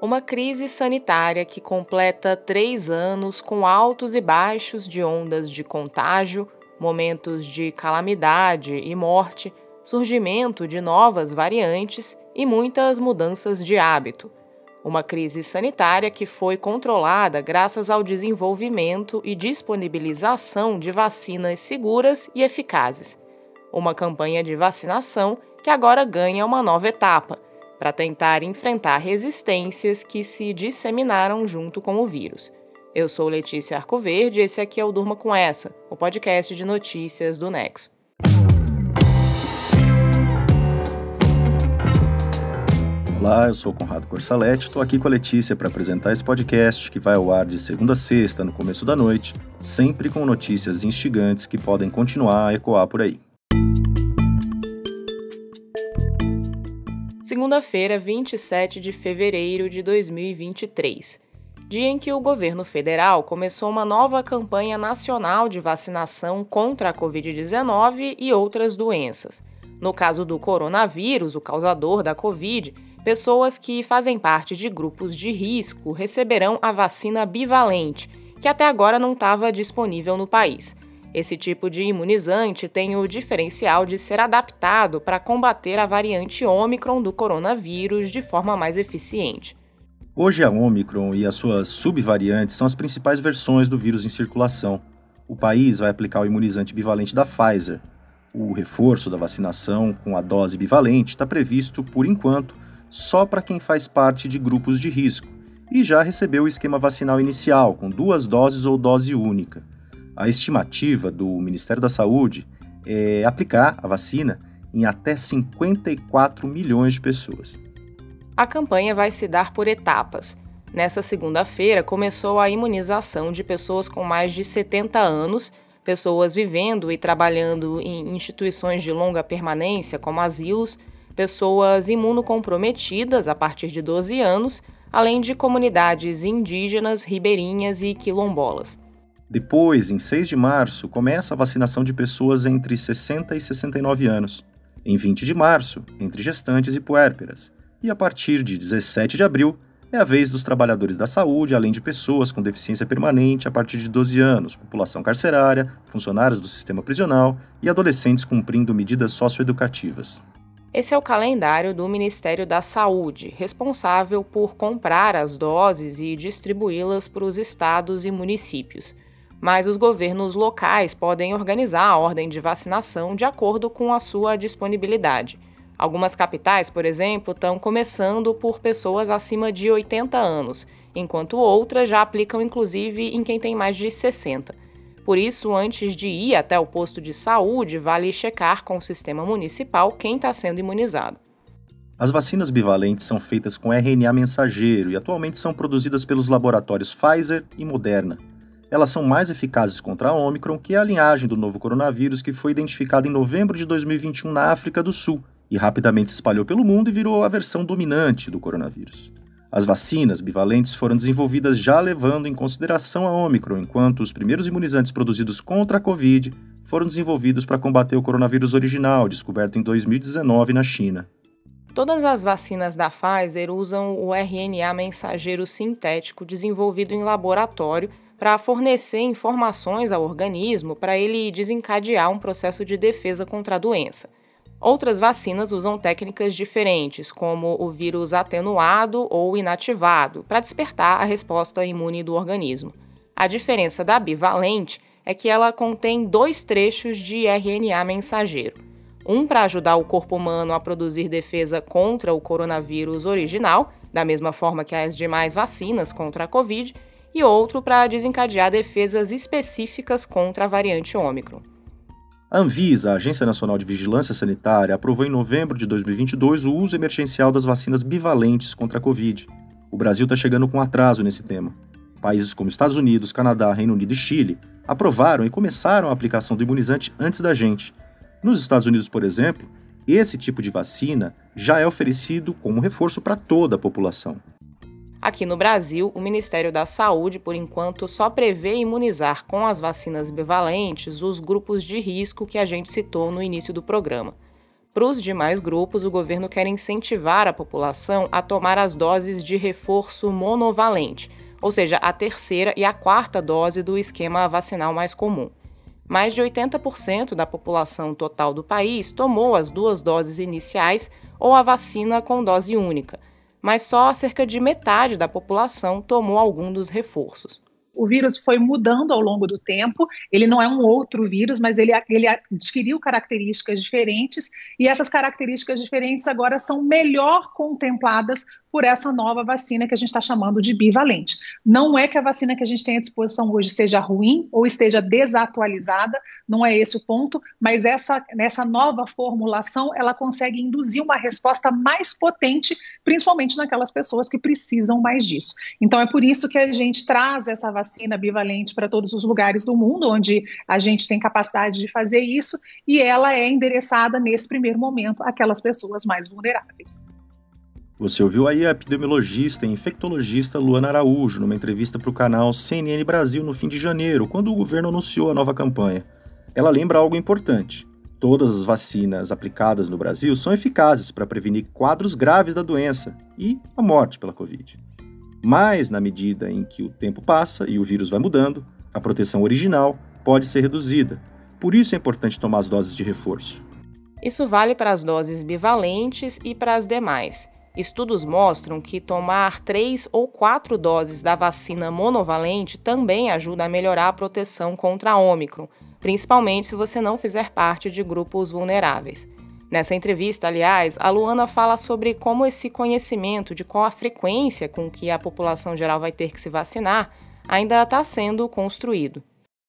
Uma crise sanitária que completa três anos com altos e baixos de ondas de contágio, momentos de calamidade e morte, surgimento de novas variantes e muitas mudanças de hábito. Uma crise sanitária que foi controlada graças ao desenvolvimento e disponibilização de vacinas seguras e eficazes. Uma campanha de vacinação que agora ganha uma nova etapa para tentar enfrentar resistências que se disseminaram junto com o vírus. Eu sou Letícia Arcoverde e esse aqui é o Durma com Essa, o podcast de notícias do Nexo. Olá, eu sou Conrado Corsalete, estou aqui com a Letícia para apresentar esse podcast que vai ao ar de segunda a sexta, no começo da noite, sempre com notícias instigantes que podem continuar a ecoar por aí. Segunda-feira, 27 de fevereiro de 2023, dia em que o governo federal começou uma nova campanha nacional de vacinação contra a Covid-19 e outras doenças. No caso do coronavírus, o causador da Covid, pessoas que fazem parte de grupos de risco receberão a vacina bivalente, que até agora não estava disponível no país. Esse tipo de imunizante tem o diferencial de ser adaptado para combater a variante Ômicron do coronavírus de forma mais eficiente. Hoje a Ômicron e as suas subvariantes são as principais versões do vírus em circulação. O país vai aplicar o imunizante bivalente da Pfizer. O reforço da vacinação com a dose bivalente está previsto, por enquanto, só para quem faz parte de grupos de risco e já recebeu o esquema vacinal inicial, com duas doses ou dose única. A estimativa do Ministério da Saúde é aplicar a vacina em até 54 milhões de pessoas. A campanha vai se dar por etapas. Nessa segunda-feira começou a imunização de pessoas com mais de 70 anos, pessoas vivendo e trabalhando em instituições de longa permanência, como asilos, pessoas imunocomprometidas a partir de 12 anos, além de comunidades indígenas, ribeirinhas e quilombolas. Depois, em 6 de março, começa a vacinação de pessoas entre 60 e 69 anos. Em 20 de março, entre gestantes e puérperas. E a partir de 17 de abril, é a vez dos trabalhadores da saúde, além de pessoas com deficiência permanente a partir de 12 anos, população carcerária, funcionários do sistema prisional e adolescentes cumprindo medidas socioeducativas. Esse é o calendário do Ministério da Saúde, responsável por comprar as doses e distribuí-las para os estados e municípios mas os governos locais podem organizar a ordem de vacinação de acordo com a sua disponibilidade. Algumas capitais, por exemplo, estão começando por pessoas acima de 80 anos, enquanto outras já aplicam inclusive em quem tem mais de 60. Por isso, antes de ir até o posto de saúde, vale checar com o sistema municipal quem está sendo imunizado. As vacinas bivalentes são feitas com RNA mensageiro e atualmente são produzidas pelos laboratórios Pfizer e Moderna elas são mais eficazes contra a Omicron, que é a linhagem do novo coronavírus que foi identificada em novembro de 2021 na África do Sul e rapidamente se espalhou pelo mundo e virou a versão dominante do coronavírus. As vacinas bivalentes foram desenvolvidas já levando em consideração a Omicron, enquanto os primeiros imunizantes produzidos contra a Covid foram desenvolvidos para combater o coronavírus original, descoberto em 2019 na China. Todas as vacinas da Pfizer usam o RNA mensageiro sintético desenvolvido em laboratório para fornecer informações ao organismo para ele desencadear um processo de defesa contra a doença. Outras vacinas usam técnicas diferentes, como o vírus atenuado ou inativado, para despertar a resposta imune do organismo. A diferença da bivalente é que ela contém dois trechos de RNA mensageiro. Um para ajudar o corpo humano a produzir defesa contra o coronavírus original, da mesma forma que as demais vacinas contra a Covid, e outro para desencadear defesas específicas contra a variante Ômicron. A Anvisa, a Agência Nacional de Vigilância Sanitária, aprovou em novembro de 2022 o uso emergencial das vacinas bivalentes contra a Covid. O Brasil está chegando com atraso nesse tema. Países como Estados Unidos, Canadá, Reino Unido e Chile aprovaram e começaram a aplicação do imunizante antes da gente. Nos Estados Unidos, por exemplo, esse tipo de vacina já é oferecido como reforço para toda a população. Aqui no Brasil, o Ministério da Saúde, por enquanto, só prevê imunizar com as vacinas bivalentes os grupos de risco que a gente citou no início do programa. Para os demais grupos, o governo quer incentivar a população a tomar as doses de reforço monovalente, ou seja, a terceira e a quarta dose do esquema vacinal mais comum. Mais de 80% da população total do país tomou as duas doses iniciais ou a vacina com dose única, mas só cerca de metade da população tomou algum dos reforços. O vírus foi mudando ao longo do tempo, ele não é um outro vírus, mas ele, ele adquiriu características diferentes, e essas características diferentes agora são melhor contempladas por essa nova vacina que a gente está chamando de bivalente. Não é que a vacina que a gente tem à disposição hoje seja ruim ou esteja desatualizada, não é esse o ponto, mas essa, nessa nova formulação ela consegue induzir uma resposta mais potente, principalmente naquelas pessoas que precisam mais disso. Então é por isso que a gente traz essa vacina bivalente para todos os lugares do mundo onde a gente tem capacidade de fazer isso e ela é endereçada nesse primeiro momento àquelas pessoas mais vulneráveis. Você ouviu aí a epidemiologista e infectologista Luana Araújo numa entrevista para o canal CNN Brasil no fim de janeiro, quando o governo anunciou a nova campanha. Ela lembra algo importante. Todas as vacinas aplicadas no Brasil são eficazes para prevenir quadros graves da doença e a morte pela Covid. Mas, na medida em que o tempo passa e o vírus vai mudando, a proteção original pode ser reduzida. Por isso é importante tomar as doses de reforço. Isso vale para as doses bivalentes e para as demais. Estudos mostram que tomar três ou quatro doses da vacina monovalente também ajuda a melhorar a proteção contra a Ômicron, principalmente se você não fizer parte de grupos vulneráveis. Nessa entrevista, aliás, a Luana fala sobre como esse conhecimento de qual a frequência com que a população geral vai ter que se vacinar ainda está sendo construído.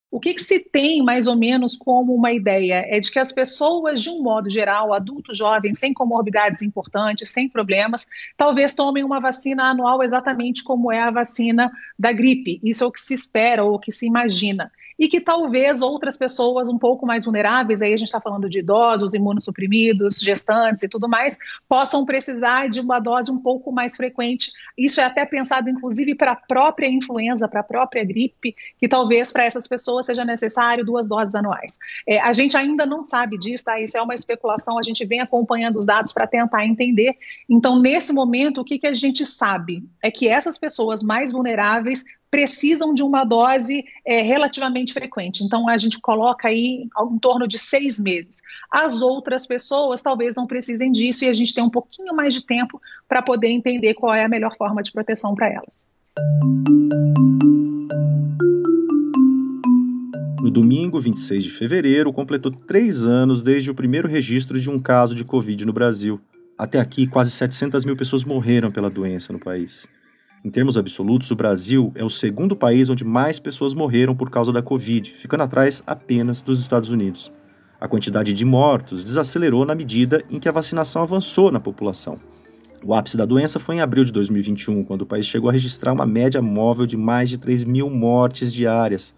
O que, que, se tem mais ou menos como uma ideia é de que as pessoas, de um modo geral, adultos, jovens, sem comorbidades importantes, sem problemas, talvez tomem uma vacina anual exatamente como é a vacina da gripe. Isso é o que se espera ou o que se imagina e que talvez outras pessoas um pouco mais vulneráveis, aí a gente está falando de idosos, imunossuprimidos, gestantes e tudo mais, possam precisar de uma dose um pouco mais frequente. Isso é até pensado, inclusive, para a própria influenza, para a própria gripe, que talvez para essas pessoas seja necessário duas doses anuais. É, a gente ainda não sabe disso, tá? Isso é uma especulação, a gente vem acompanhando os dados para tentar entender. Então, nesse momento, o que, que a gente sabe? É que essas pessoas mais vulneráveis precisam de uma dose é, relativamente frequente. Então, a gente coloca aí em torno de seis meses. As outras pessoas talvez não precisem disso e a gente tem um pouquinho mais de tempo para poder entender qual é a melhor forma de proteção para elas. No domingo, 26 de fevereiro, completou três anos desde o primeiro registro de um caso de Covid no Brasil. Até aqui, quase 700 mil pessoas morreram pela doença no país. Em termos absolutos, o Brasil é o segundo país onde mais pessoas morreram por causa da Covid, ficando atrás apenas dos Estados Unidos. A quantidade de mortos desacelerou na medida em que a vacinação avançou na população. O ápice da doença foi em abril de 2021, quando o país chegou a registrar uma média móvel de mais de 3 mil mortes diárias.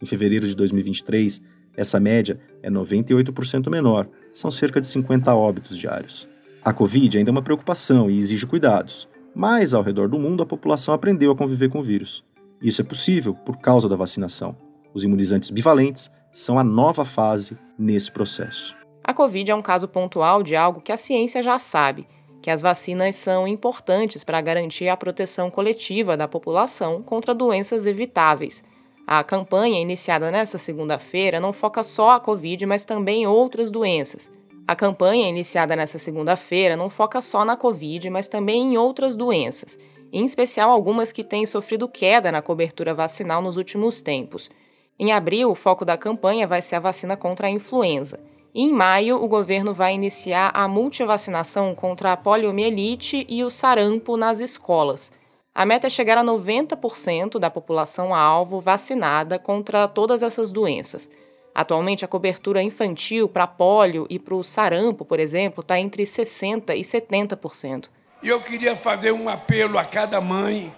Em fevereiro de 2023, essa média é 98% menor, são cerca de 50 óbitos diários. A Covid ainda é uma preocupação e exige cuidados mas ao redor do mundo a população aprendeu a conviver com o vírus. Isso é possível por causa da vacinação. Os imunizantes bivalentes são a nova fase nesse processo. A Covid é um caso pontual de algo que a ciência já sabe, que as vacinas são importantes para garantir a proteção coletiva da população contra doenças evitáveis. A campanha iniciada nesta segunda-feira não foca só a Covid, mas também outras doenças. A campanha, iniciada nesta segunda-feira, não foca só na Covid, mas também em outras doenças, em especial algumas que têm sofrido queda na cobertura vacinal nos últimos tempos. Em abril, o foco da campanha vai ser a vacina contra a influenza. E em maio, o governo vai iniciar a multivacinação contra a poliomielite e o sarampo nas escolas. A meta é chegar a 90% da população alvo vacinada contra todas essas doenças. Atualmente, a cobertura infantil para pólio e para o sarampo, por exemplo, está entre 60% e 70%. E eu queria fazer um apelo a cada mãe,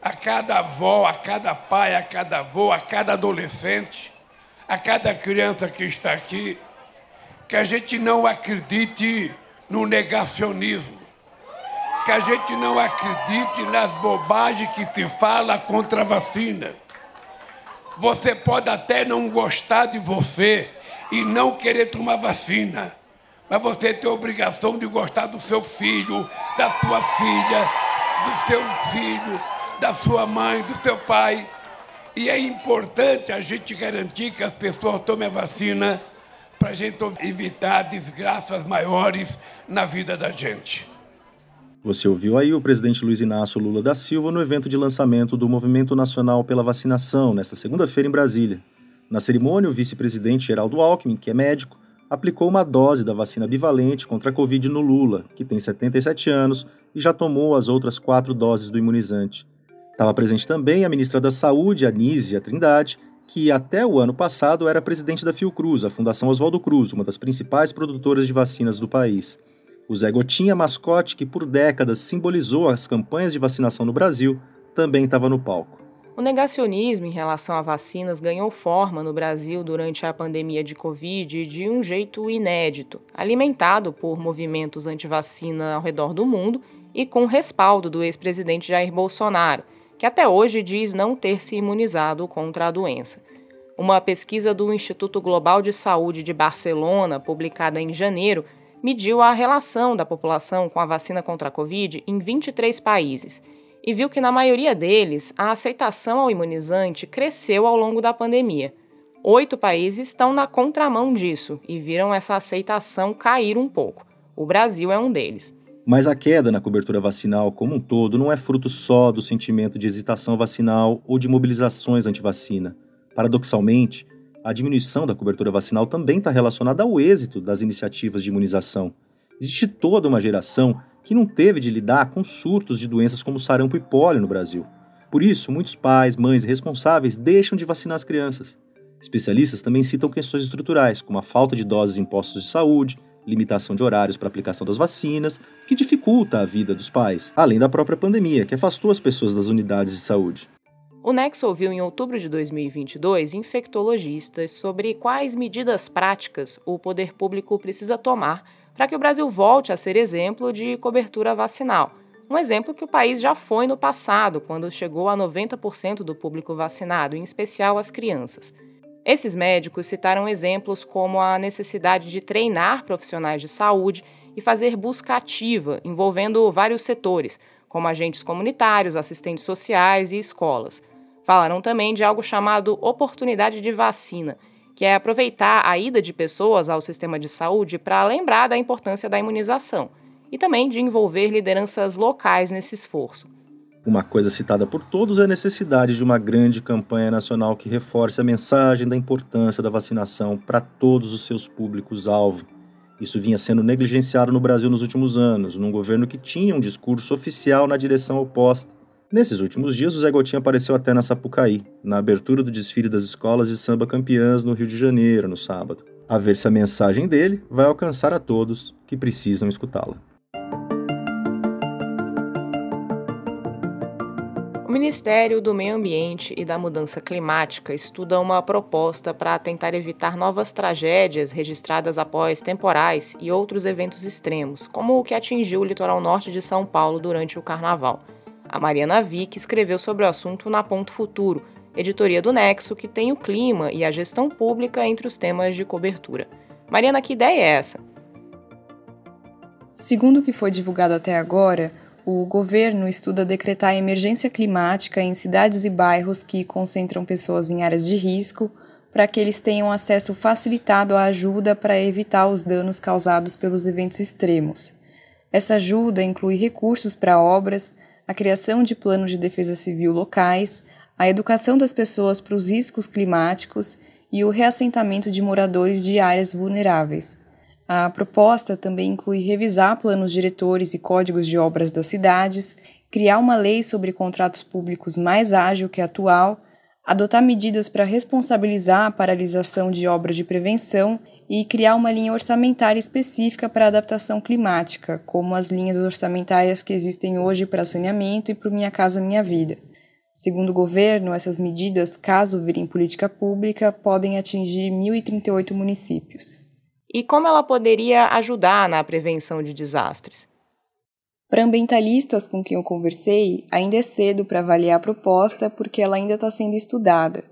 a cada avó, a cada pai, a cada avô, a cada adolescente, a cada criança que está aqui, que a gente não acredite no negacionismo, que a gente não acredite nas bobagens que se fala contra a vacina você pode até não gostar de você e não querer tomar vacina, Mas você tem a obrigação de gostar do seu filho, da sua filha, do seu filho, da sua mãe, do seu pai. E é importante a gente garantir que as pessoas tomem a vacina para a gente evitar desgraças maiores na vida da gente. Você ouviu aí o presidente Luiz Inácio Lula da Silva no evento de lançamento do Movimento Nacional pela Vacinação, nesta segunda-feira em Brasília. Na cerimônia, o vice-presidente Geraldo Alckmin, que é médico, aplicou uma dose da vacina bivalente contra a Covid no Lula, que tem 77 anos e já tomou as outras quatro doses do imunizante. Estava presente também a ministra da Saúde, Anísia Trindade, que até o ano passado era presidente da Fiocruz, a Fundação Oswaldo Cruz, uma das principais produtoras de vacinas do país. O Zé Gotinha, mascote que por décadas simbolizou as campanhas de vacinação no Brasil, também estava no palco. O negacionismo em relação a vacinas ganhou forma no Brasil durante a pandemia de Covid de um jeito inédito, alimentado por movimentos anti-vacina ao redor do mundo e com respaldo do ex-presidente Jair Bolsonaro, que até hoje diz não ter se imunizado contra a doença. Uma pesquisa do Instituto Global de Saúde de Barcelona, publicada em janeiro, mediu a relação da população com a vacina contra a Covid em 23 países e viu que, na maioria deles, a aceitação ao imunizante cresceu ao longo da pandemia. Oito países estão na contramão disso e viram essa aceitação cair um pouco. O Brasil é um deles. Mas a queda na cobertura vacinal como um todo não é fruto só do sentimento de hesitação vacinal ou de mobilizações anti-vacina. Paradoxalmente, a diminuição da cobertura vacinal também está relacionada ao êxito das iniciativas de imunização. Existe toda uma geração que não teve de lidar com surtos de doenças como sarampo e pólio no Brasil. Por isso, muitos pais, mães e responsáveis deixam de vacinar as crianças. Especialistas também citam questões estruturais, como a falta de doses em postos de saúde, limitação de horários para aplicação das vacinas, que dificulta a vida dos pais, além da própria pandemia, que afastou as pessoas das unidades de saúde. O Nexo ouviu em outubro de 2022 infectologistas sobre quais medidas práticas o poder público precisa tomar para que o Brasil volte a ser exemplo de cobertura vacinal. Um exemplo que o país já foi no passado, quando chegou a 90% do público vacinado, em especial as crianças. Esses médicos citaram exemplos como a necessidade de treinar profissionais de saúde e fazer busca ativa, envolvendo vários setores, como agentes comunitários, assistentes sociais e escolas. Falaram também de algo chamado oportunidade de vacina, que é aproveitar a ida de pessoas ao sistema de saúde para lembrar da importância da imunização e também de envolver lideranças locais nesse esforço. Uma coisa citada por todos é a necessidade de uma grande campanha nacional que reforce a mensagem da importância da vacinação para todos os seus públicos-alvo. Isso vinha sendo negligenciado no Brasil nos últimos anos, num governo que tinha um discurso oficial na direção oposta. Nesses últimos dias, o Zé Gotinha apareceu até na Sapucaí, na abertura do desfile das escolas de samba campeãs no Rio de Janeiro, no sábado. A ver se a mensagem dele vai alcançar a todos que precisam escutá-la. O Ministério do Meio Ambiente e da Mudança Climática estuda uma proposta para tentar evitar novas tragédias registradas após temporais e outros eventos extremos, como o que atingiu o litoral norte de São Paulo durante o carnaval. A Mariana Vick escreveu sobre o assunto na Ponto Futuro, editoria do Nexo, que tem o clima e a gestão pública entre os temas de cobertura. Mariana, que ideia é essa? Segundo o que foi divulgado até agora, o governo estuda decretar emergência climática em cidades e bairros que concentram pessoas em áreas de risco, para que eles tenham acesso facilitado à ajuda para evitar os danos causados pelos eventos extremos. Essa ajuda inclui recursos para obras, a criação de planos de defesa civil locais, a educação das pessoas para os riscos climáticos e o reassentamento de moradores de áreas vulneráveis. A proposta também inclui revisar planos diretores e códigos de obras das cidades, criar uma lei sobre contratos públicos mais ágil que a atual, adotar medidas para responsabilizar a paralisação de obras de prevenção e criar uma linha orçamentária específica para adaptação climática, como as linhas orçamentárias que existem hoje para saneamento e para Minha Casa Minha Vida. Segundo o governo, essas medidas, caso virem política pública, podem atingir 1.038 municípios e como ela poderia ajudar na prevenção de desastres. Para ambientalistas com quem eu conversei, ainda é cedo para avaliar a proposta porque ela ainda está sendo estudada.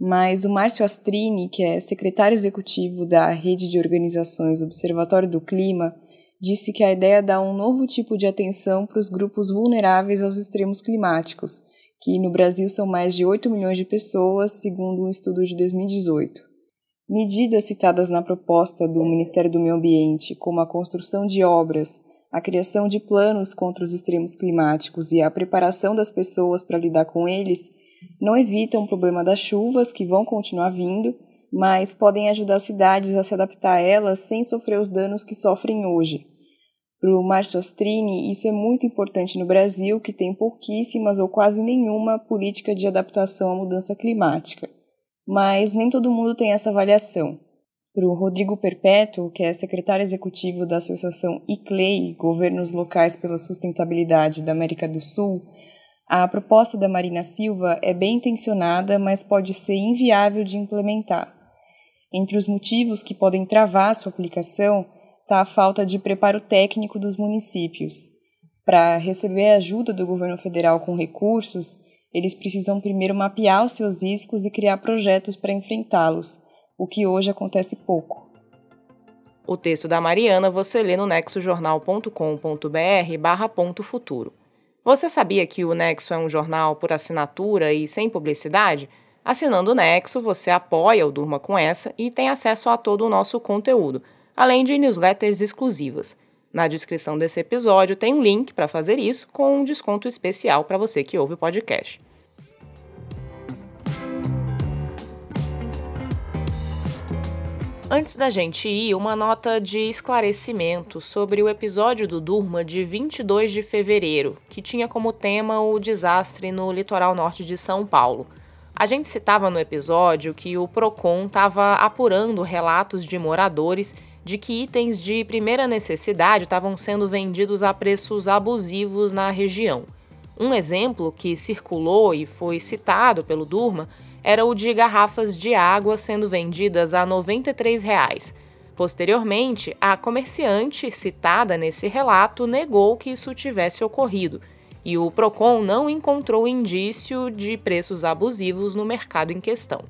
Mas o Márcio Astrini, que é secretário executivo da Rede de Organizações Observatório do Clima, disse que a ideia dá um novo tipo de atenção para os grupos vulneráveis aos extremos climáticos, que no Brasil são mais de 8 milhões de pessoas, segundo um estudo de 2018. Medidas citadas na proposta do Ministério do Meio Ambiente, como a construção de obras, a criação de planos contra os extremos climáticos e a preparação das pessoas para lidar com eles, não evitam o problema das chuvas, que vão continuar vindo, mas podem ajudar as cidades a se adaptar a elas sem sofrer os danos que sofrem hoje. Para o Márcio Astrini, isso é muito importante no Brasil, que tem pouquíssimas ou quase nenhuma política de adaptação à mudança climática. Mas nem todo mundo tem essa avaliação. Para o Rodrigo Perpétuo, que é secretário executivo da Associação ICLEI, Governos Locais pela Sustentabilidade da América do Sul, a proposta da Marina Silva é bem intencionada, mas pode ser inviável de implementar. Entre os motivos que podem travar sua aplicação está a falta de preparo técnico dos municípios. Para receber a ajuda do governo federal com recursos, eles precisam primeiro mapear os seus riscos e criar projetos para enfrentá-los, o que hoje acontece pouco. O texto da Mariana você lê no nexojornal.com.br barra ponto futuro. Você sabia que o Nexo é um jornal por assinatura e sem publicidade? Assinando o Nexo, você apoia o Durma com Essa e tem acesso a todo o nosso conteúdo, além de newsletters exclusivas. Na descrição desse episódio tem um link para fazer isso, com um desconto especial para você que ouve o podcast. Antes da gente ir, uma nota de esclarecimento sobre o episódio do Durma de 22 de fevereiro, que tinha como tema o desastre no litoral norte de São Paulo. A gente citava no episódio que o Procon estava apurando relatos de moradores de que itens de primeira necessidade estavam sendo vendidos a preços abusivos na região. Um exemplo que circulou e foi citado pelo Durma era o de garrafas de água sendo vendidas a 93 reais. Posteriormente, a comerciante citada nesse relato negou que isso tivesse ocorrido, e o Procon não encontrou indício de preços abusivos no mercado em questão.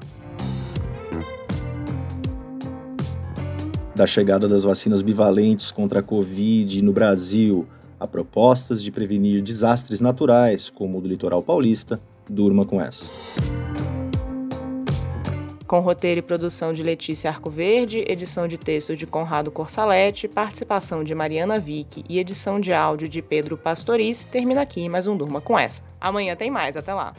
Da chegada das vacinas bivalentes contra a Covid no Brasil a propostas de prevenir desastres naturais, como o do litoral paulista, durma com essa com roteiro e produção de Letícia Arcoverde, edição de texto de Conrado Corsalete, participação de Mariana Vick e edição de áudio de Pedro Pastoriz, termina aqui mais um Durma com essa. Amanhã tem mais, até lá.